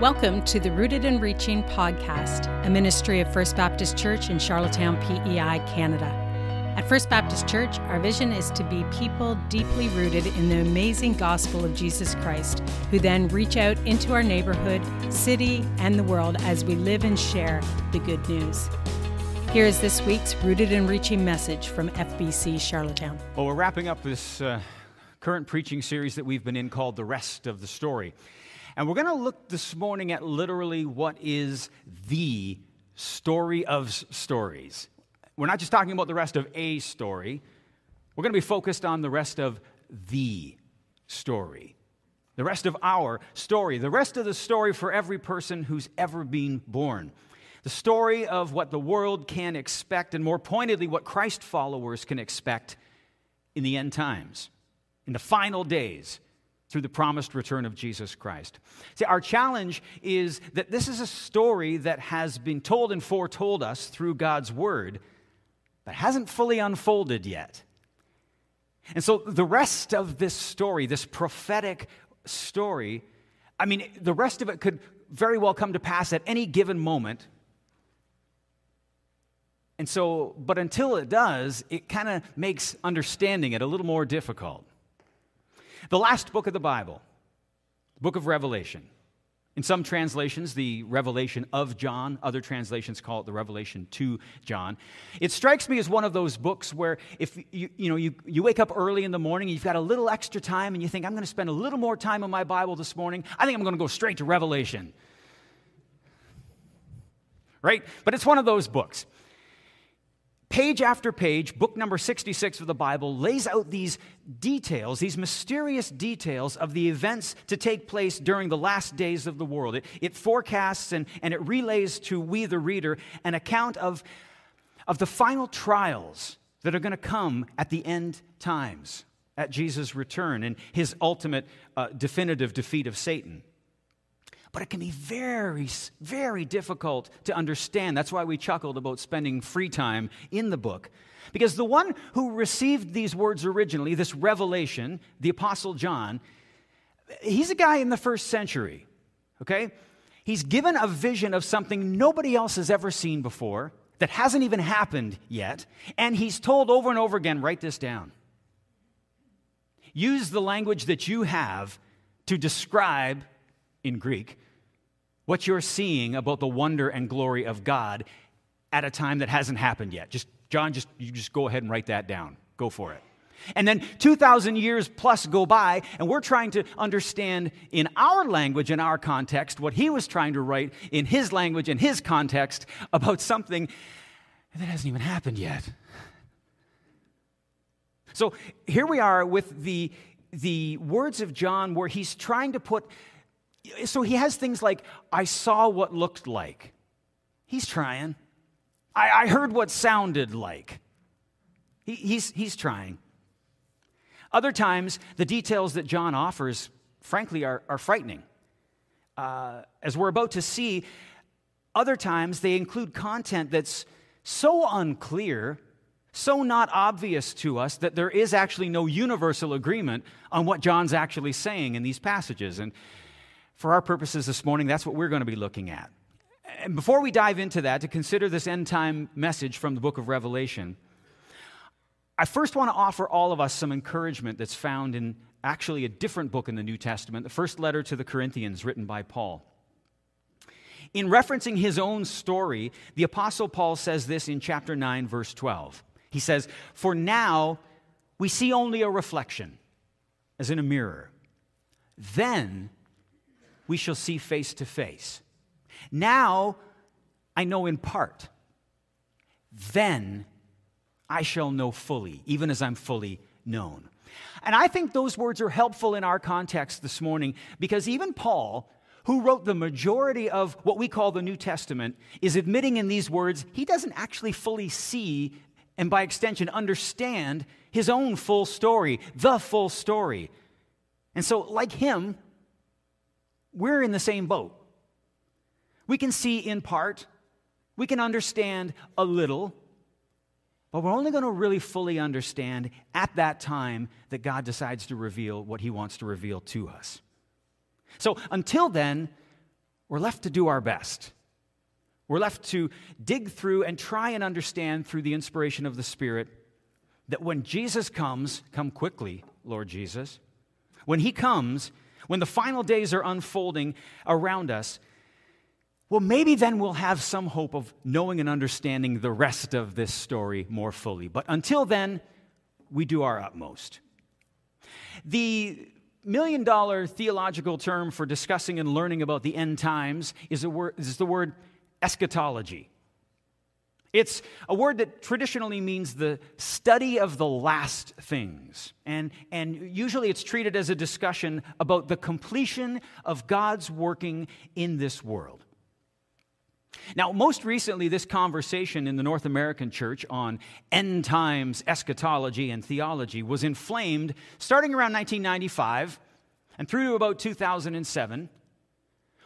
Welcome to the Rooted and Reaching podcast, a ministry of First Baptist Church in Charlottetown, PEI, Canada. At First Baptist Church, our vision is to be people deeply rooted in the amazing gospel of Jesus Christ, who then reach out into our neighborhood, city, and the world as we live and share the good news. Here is this week's Rooted and Reaching message from FBC Charlottetown. Well, we're wrapping up this uh, current preaching series that we've been in called The Rest of the Story. And we're going to look this morning at literally what is the story of stories. We're not just talking about the rest of a story, we're going to be focused on the rest of the story. The rest of our story, the rest of the story for every person who's ever been born. The story of what the world can expect, and more pointedly, what Christ followers can expect in the end times, in the final days through the promised return of Jesus Christ. See, our challenge is that this is a story that has been told and foretold us through God's Word, but hasn't fully unfolded yet. And so the rest of this story, this prophetic story, I mean, the rest of it could very well come to pass at any given moment. And so, but until it does, it kind of makes understanding it a little more difficult. The last book of the Bible, book of Revelation. In some translations, the revelation of John. Other translations call it the revelation to John. It strikes me as one of those books where if you, you, know, you, you wake up early in the morning, you've got a little extra time, and you think, I'm going to spend a little more time in my Bible this morning. I think I'm going to go straight to Revelation. Right? But it's one of those books page after page, book number 66 of the Bible lays out these details, these mysterious details of the events to take place during the last days of the world. It, it, forecasts and, and it relays to we, the reader, an account of, of the final trials that are going to come at the end times, at Jesus' return and his ultimate uh, definitive defeat of Satan but it can be very, very difficult to understand. That's why we chuckled about spending free time in the book. Because the one who received these words originally, this revelation, the Apostle John, he's a guy in the first century, okay? He's given a vision of something nobody else has ever seen before, that hasn't even happened yet, and he's told over and over again write this down. Use the language that you have to describe, in Greek, what you're seeing about the wonder and glory of God at a time that hasn't happened yet. Just, John, just, you just go ahead and write that down. Go for it. And then 2,000 years plus go by, and we're trying to understand in our language, in our context, what he was trying to write in his language, in his context, about something that hasn't even happened yet. So here we are with the, the words of John where he's trying to put so he has things like, I saw what looked like. He's trying. I, I heard what sounded like. He, he's, he's trying. Other times, the details that John offers, frankly, are, are frightening. Uh, as we're about to see, other times they include content that's so unclear, so not obvious to us that there is actually no universal agreement on what John's actually saying in these passages. And for our purposes this morning, that's what we're going to be looking at. And before we dive into that, to consider this end time message from the book of Revelation, I first want to offer all of us some encouragement that's found in actually a different book in the New Testament, the first letter to the Corinthians, written by Paul. In referencing his own story, the Apostle Paul says this in chapter 9, verse 12. He says, For now we see only a reflection, as in a mirror. Then we shall see face to face. Now I know in part. Then I shall know fully, even as I'm fully known. And I think those words are helpful in our context this morning because even Paul, who wrote the majority of what we call the New Testament, is admitting in these words he doesn't actually fully see and by extension understand his own full story, the full story. And so, like him, we're in the same boat. We can see in part, we can understand a little, but we're only going to really fully understand at that time that God decides to reveal what He wants to reveal to us. So until then, we're left to do our best. We're left to dig through and try and understand through the inspiration of the Spirit that when Jesus comes, come quickly, Lord Jesus. When He comes, when the final days are unfolding around us, well, maybe then we'll have some hope of knowing and understanding the rest of this story more fully. But until then, we do our utmost. The million dollar theological term for discussing and learning about the end times is, word, is the word eschatology. It's a word that traditionally means the study of the last things. And, and usually it's treated as a discussion about the completion of God's working in this world. Now, most recently, this conversation in the North American church on end times eschatology and theology was inflamed starting around 1995 and through to about 2007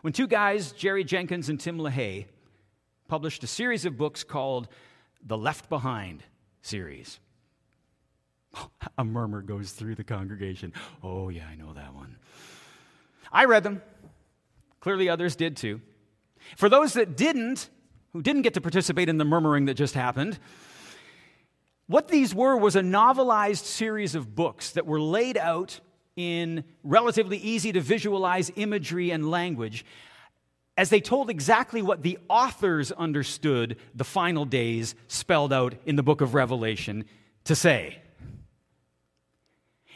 when two guys, Jerry Jenkins and Tim LaHaye, published a series of books called the Left Behind series. A murmur goes through the congregation. Oh, yeah, I know that one. I read them. Clearly, others did too. For those that didn't, who didn't get to participate in the murmuring that just happened, what these were was a novelized series of books that were laid out in relatively easy to visualize imagery and language as they told exactly what the authors understood the final days spelled out in the book of Revelation to say.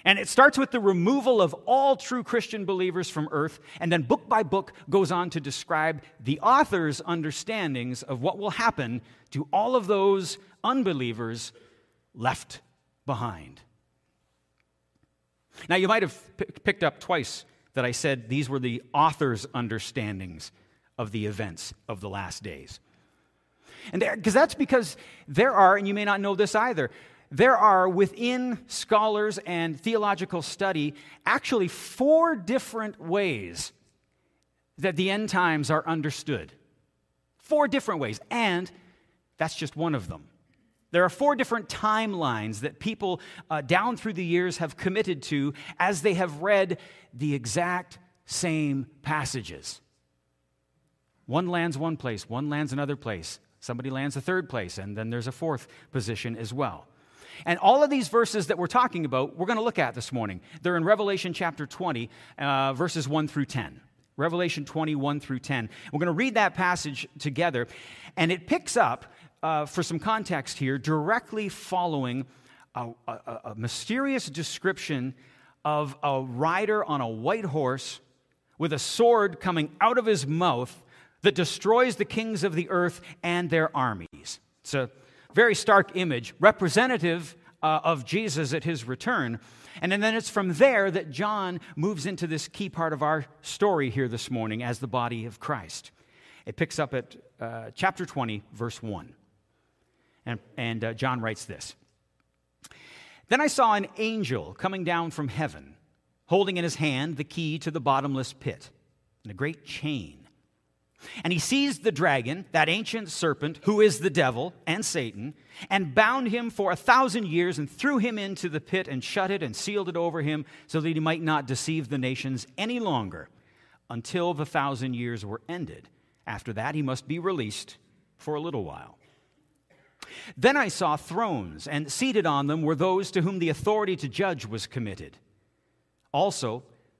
And it starts with the removal of all true Christian believers from earth, and then book by book goes on to describe the author's understandings of what will happen to all of those unbelievers left behind. Now, you might have p- picked up twice that I said these were the author's understandings of the events of the last days. And because that's because there are, and you may not know this either, there are within scholars and theological study actually four different ways that the end times are understood. Four different ways, and that's just one of them. There are four different timelines that people uh, down through the years have committed to as they have read the exact same passages. One lands one place, one lands another place, somebody lands a third place, and then there's a fourth position as well. And all of these verses that we're talking about, we're going to look at this morning. They're in Revelation chapter 20, uh, verses 1 through 10. Revelation 21 through 10. We're going to read that passage together, and it picks up, uh, for some context here, directly following a, a, a mysterious description of a rider on a white horse with a sword coming out of his mouth that destroys the kings of the earth and their armies. It's a very stark image, representative uh, of Jesus at his return. And then it's from there that John moves into this key part of our story here this morning as the body of Christ. It picks up at uh, chapter 20, verse 1. And, and uh, John writes this Then I saw an angel coming down from heaven, holding in his hand the key to the bottomless pit and a great chain. And he seized the dragon, that ancient serpent, who is the devil and Satan, and bound him for a thousand years and threw him into the pit and shut it and sealed it over him so that he might not deceive the nations any longer until the thousand years were ended. After that, he must be released for a little while. Then I saw thrones, and seated on them were those to whom the authority to judge was committed. Also,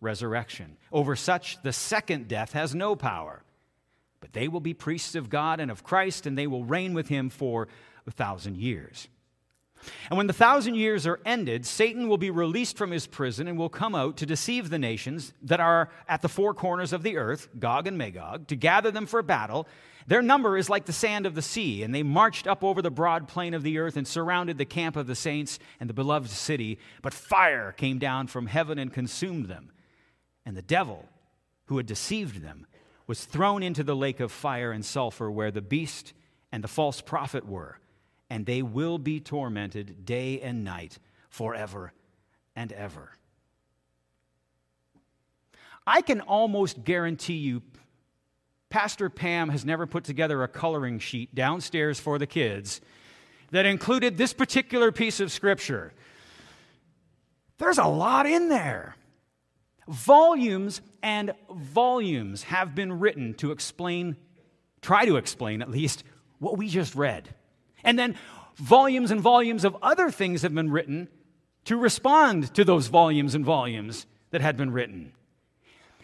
resurrection. Over such, the second death has no power. But they will be priests of God and of Christ, and they will reign with him for a thousand years. And when the thousand years are ended, Satan will be released from his prison and will come out to deceive the nations that are at the four corners of the earth, Gog and Magog, to gather them for battle. Their number is like the sand of the sea, and they marched up over the broad plain of the earth and surrounded the camp of the saints and the beloved city. But fire came down from heaven and consumed them. And the devil, who had deceived them, was thrown into the lake of fire and sulfur where the beast and the false prophet were, and they will be tormented day and night forever and ever. I can almost guarantee you, Pastor Pam has never put together a coloring sheet downstairs for the kids that included this particular piece of scripture. There's a lot in there. Volumes and volumes have been written to explain, try to explain at least, what we just read. And then volumes and volumes of other things have been written to respond to those volumes and volumes that had been written.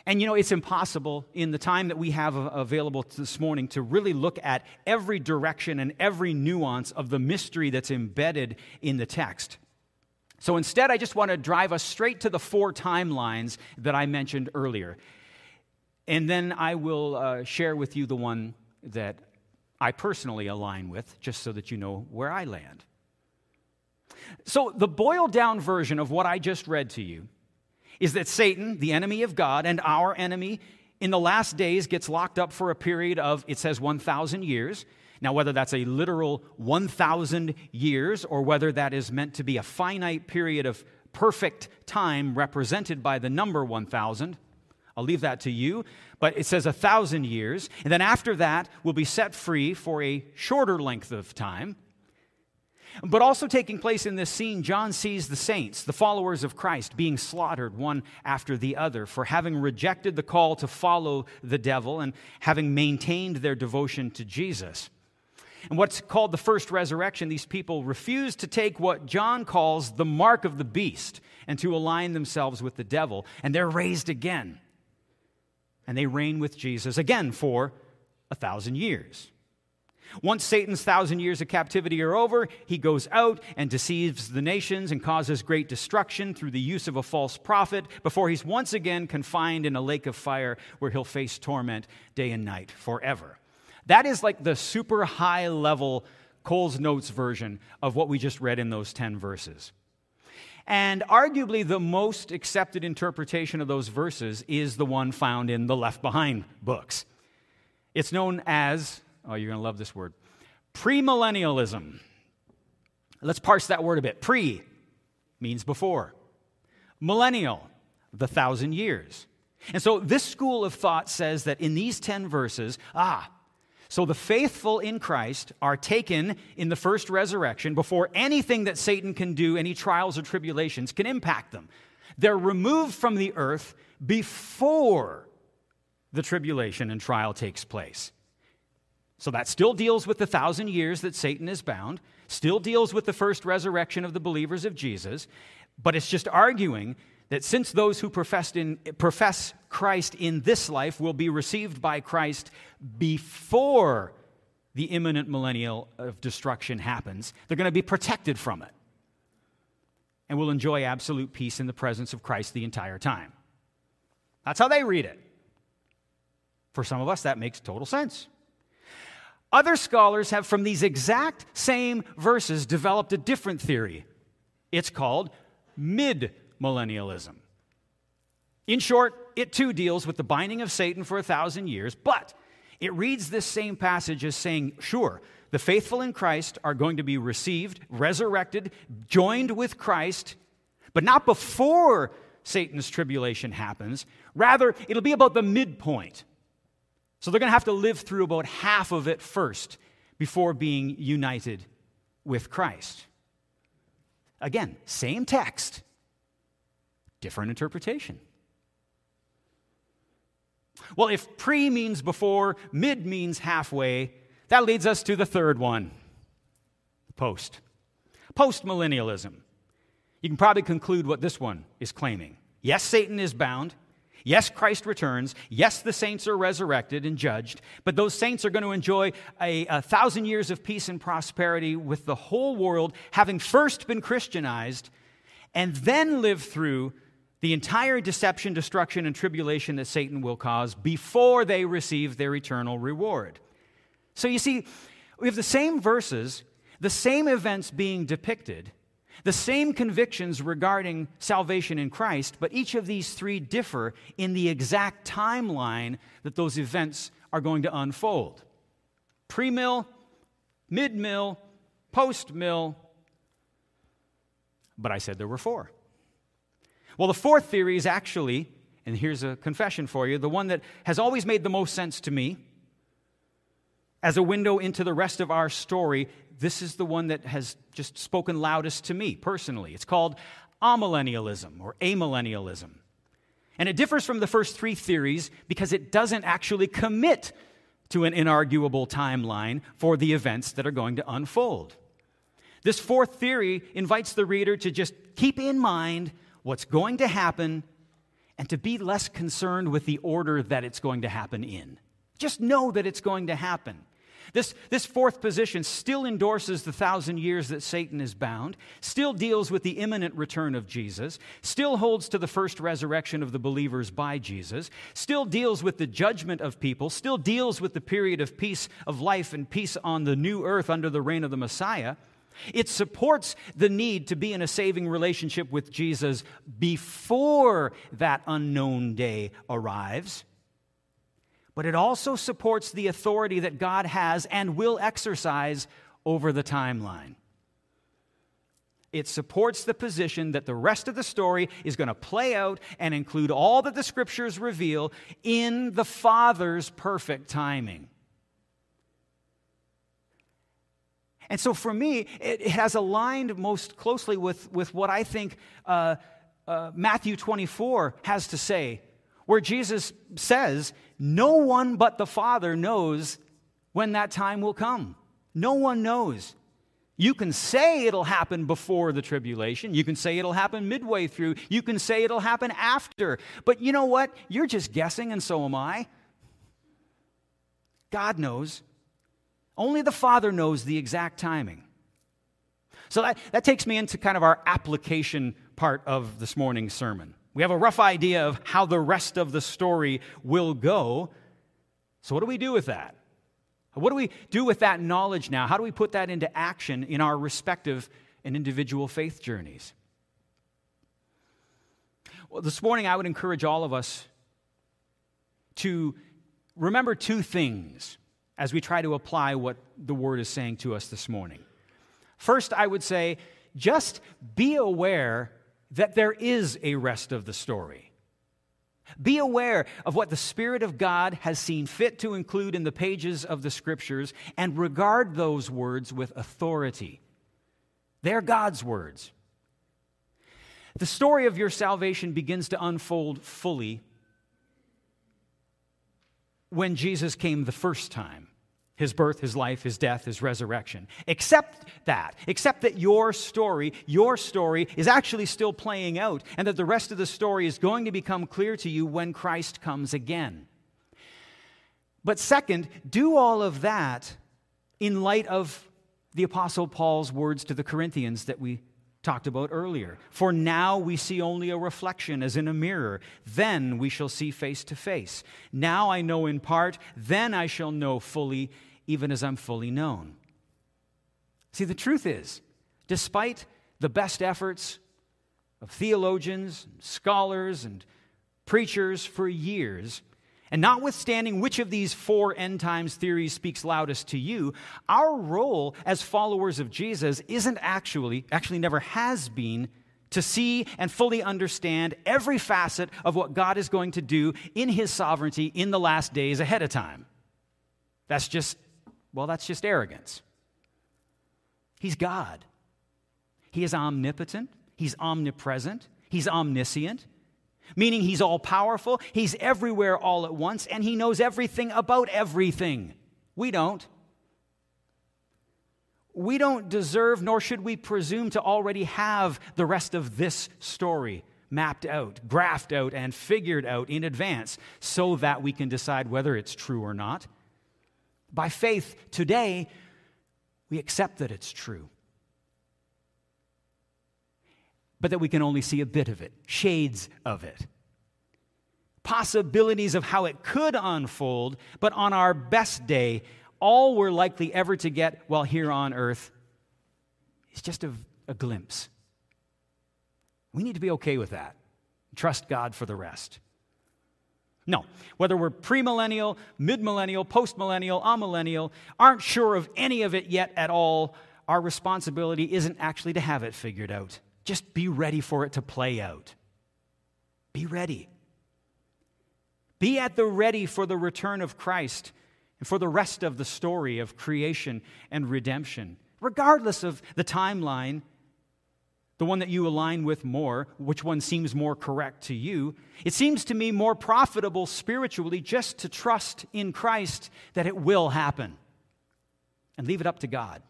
And you know, it's impossible in the time that we have available this morning to really look at every direction and every nuance of the mystery that's embedded in the text. So instead, I just want to drive us straight to the four timelines that I mentioned earlier. And then I will uh, share with you the one that I personally align with, just so that you know where I land. So, the boiled down version of what I just read to you is that Satan, the enemy of God and our enemy, in the last days gets locked up for a period of, it says, 1,000 years. Now, whether that's a literal 1,000 years or whether that is meant to be a finite period of perfect time represented by the number 1,000, I'll leave that to you. But it says a thousand years. And then after that, we'll be set free for a shorter length of time. But also taking place in this scene, John sees the saints, the followers of Christ, being slaughtered one after the other for having rejected the call to follow the devil and having maintained their devotion to Jesus. And what's called the first resurrection, these people refuse to take what John calls the mark of the beast and to align themselves with the devil, and they're raised again. And they reign with Jesus again for a thousand years. Once Satan's thousand years of captivity are over, he goes out and deceives the nations and causes great destruction through the use of a false prophet before he's once again confined in a lake of fire where he'll face torment day and night forever. That is like the super high level Coles Notes version of what we just read in those 10 verses. And arguably, the most accepted interpretation of those verses is the one found in the Left Behind books. It's known as Oh, you're going to love this word. Premillennialism. Let's parse that word a bit. Pre means before, millennial, the thousand years. And so this school of thought says that in these 10 verses, ah, so the faithful in Christ are taken in the first resurrection before anything that Satan can do, any trials or tribulations, can impact them. They're removed from the earth before the tribulation and trial takes place. So that still deals with the thousand years that Satan is bound, still deals with the first resurrection of the believers of Jesus, but it's just arguing that since those who in, profess Christ in this life will be received by Christ before the imminent millennial of destruction happens, they're going to be protected from it and will enjoy absolute peace in the presence of Christ the entire time. That's how they read it. For some of us, that makes total sense. Other scholars have, from these exact same verses, developed a different theory. It's called mid millennialism. In short, it too deals with the binding of Satan for a thousand years, but it reads this same passage as saying, sure, the faithful in Christ are going to be received, resurrected, joined with Christ, but not before Satan's tribulation happens. Rather, it'll be about the midpoint so they're going to have to live through about half of it first before being united with Christ. Again, same text, different interpretation. Well, if pre means before, mid means halfway, that leads us to the third one post. Postmillennialism. You can probably conclude what this one is claiming. Yes, Satan is bound. Yes, Christ returns. Yes, the saints are resurrected and judged. But those saints are going to enjoy a, a, thousand years of peace and prosperity with the whole world, having first been Christianized, and then live through the entire deception, destruction, and tribulation that Satan will cause before they receive their eternal reward. So you see, we have the same verses, the same events being depicted the same convictions regarding salvation in Christ, but each of these three differ in the exact timeline that those events are going to unfold. Premill, mid mill, post mill. But I said there were four. Well, the fourth theory is actually, and here's a confession for you, the one that has always made the most sense to me. As a window into the rest of our story, this is the one that has just spoken loudest to me personally. It's called amillennialism or amillennialism. And it differs from the first three theories because it doesn't actually commit to an inarguable timeline for the events that are going to unfold. This fourth theory invites the reader to just keep in mind what's going to happen and to be less concerned with the order that it's going to happen in. Just know that it's going to happen. This, this fourth position still endorses the thousand years that Satan is bound, still deals with the imminent return of Jesus, still holds to the first resurrection of the believers by Jesus, still deals with the judgment of people, still deals with the period of peace of life and peace on the new earth under the reign of the Messiah. It supports the need to be in a saving relationship with Jesus before that unknown day arrives but it also supports the authority that God has and will exercise over the timeline. It supports the position that the rest of the story is going to play out and include all that the scriptures reveal in the Father's perfect timing. And so for me, it, has aligned most closely with, with what I think uh, uh, Matthew 24 has to say where Jesus says, No one but the Father knows when that time will come. No one knows. You can say it'll happen before the tribulation. You can say it'll happen midway through. You can say it'll happen after. But you know what? You're just guessing, and so am I. God knows. Only the Father knows the exact timing. So that, that takes me into kind of our application part of this morning's sermon. We have a rough idea of how the rest of the story will go. So, what do we do with that? What do we do with that knowledge now? How do we put that into action in our respective and individual faith journeys? Well, this morning I would encourage all of us to remember two things as we try to apply what the Word is saying to us this morning. First, I would say just be aware that there is a rest of the story. Be aware of what the Spirit of God has seen fit to include in the pages of the Scriptures and regard those words with authority. They're God's words. The story of your salvation begins to unfold fully when Jesus came the first time his birth, his life, his death, his resurrection. Accept that. Accept that your story, your story, is actually still playing out, and that the rest of the story is going to become clear to you when Christ comes again. But second, do all of that in light of the Apostle Paul's words to the Corinthians that we talked about earlier. For now we see only a reflection as in a mirror. Then we shall see face to face. Now I know in part, then I shall know fully, even as I'm fully known. See, the truth is, despite the best efforts of theologians, scholars, and preachers for years, and notwithstanding which of these four end times theories speaks loudest to you, our role as followers of Jesus isn't actually, actually never has been, to see and fully understand every facet of what God is going to do in his sovereignty in the last days ahead of time. That's just, well, that's just arrogance. He's God. He is omnipotent, He's omnipresent, He's omniscient meaning he's all powerful, he's everywhere all at once, and he knows everything about everything. We don't. We don't deserve, nor should we presume to already have the rest of this story mapped out, graphed out, and figured out in advance so that we can decide whether it's true or not. By faith, today, we accept that it's true but that we can only see a bit of it, shades of it. Possibilities of how it could unfold, but on our best day, all we're likely ever to get while here on earth is just a, a glimpse. We need to be okay with that. Trust God for the rest. No. Whether we're premillennial, midmillennial, postmillennial, amillennial, aren't sure of any of it yet at all, our responsibility isn't actually to have it figured out. Just be ready for it to play out. Be ready. Be at the ready for the return of Christ and for the rest of the story of creation and redemption, regardless of the timeline, the one that you align with more, which one seems more correct to you. It seems to me more profitable spiritually just to trust in Christ that it will happen and leave it up to God.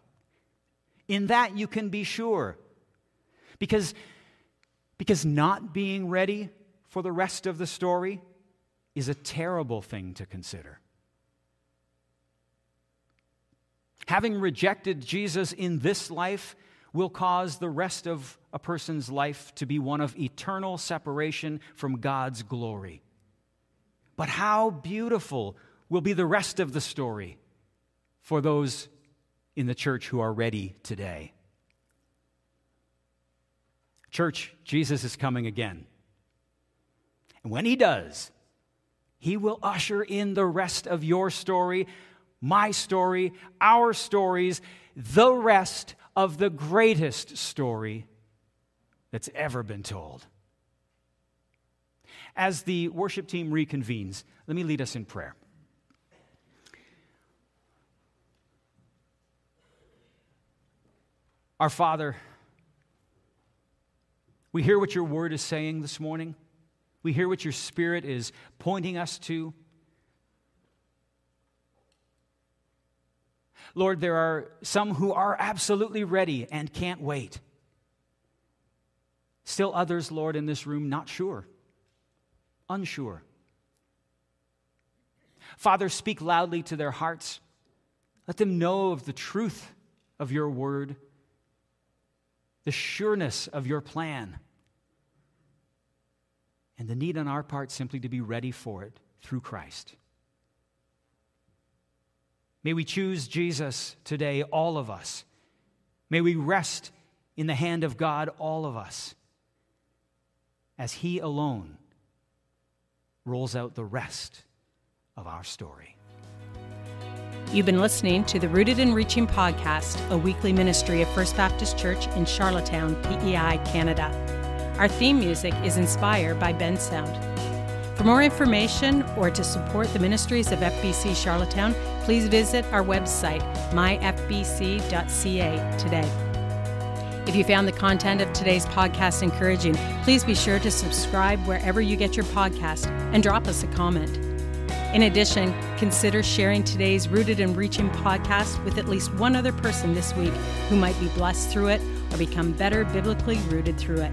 In that you can be sure. Because, because not being ready for the rest of the story is a terrible thing to consider. Having rejected Jesus in this life will cause the rest of a person's life to be one of eternal separation from God's glory. But how beautiful will be the rest of the story for those in the church who are ready today. Church, Jesus is coming again. And when he does, he will usher in the rest of your story, my story, our stories, the rest of the greatest story that's ever been told. As the worship team reconvenes, let me lead us in prayer. Our Father, we hear what your word is saying this morning. We hear what your spirit is pointing us to. Lord, there are some who are absolutely ready and can't wait. Still others, Lord, in this room, not sure, unsure. Father, speak loudly to their hearts. Let them know of the truth of your word the sureness of your plan, and the need on our part simply to be ready for it through Christ. May we choose Jesus today, all of us. May we rest in the hand of God, all of us, as He alone rolls out the rest of our story. You've been listening to the Rooted and Reaching podcast, a weekly ministry of First Baptist Church in Charlottetown, PEI, Canada. Our theme music is inspired by Bensound. For more information or to support the ministries of FBC Charlottetown, please visit our website, myfbc.ca, today. If you found the content of today's podcast encouraging, please be sure to subscribe wherever you get your podcast and drop us a comment. In addition, consider sharing today's Rooted and Reaching podcast with at least one other person this week who might be blessed through it or become better biblically rooted through it.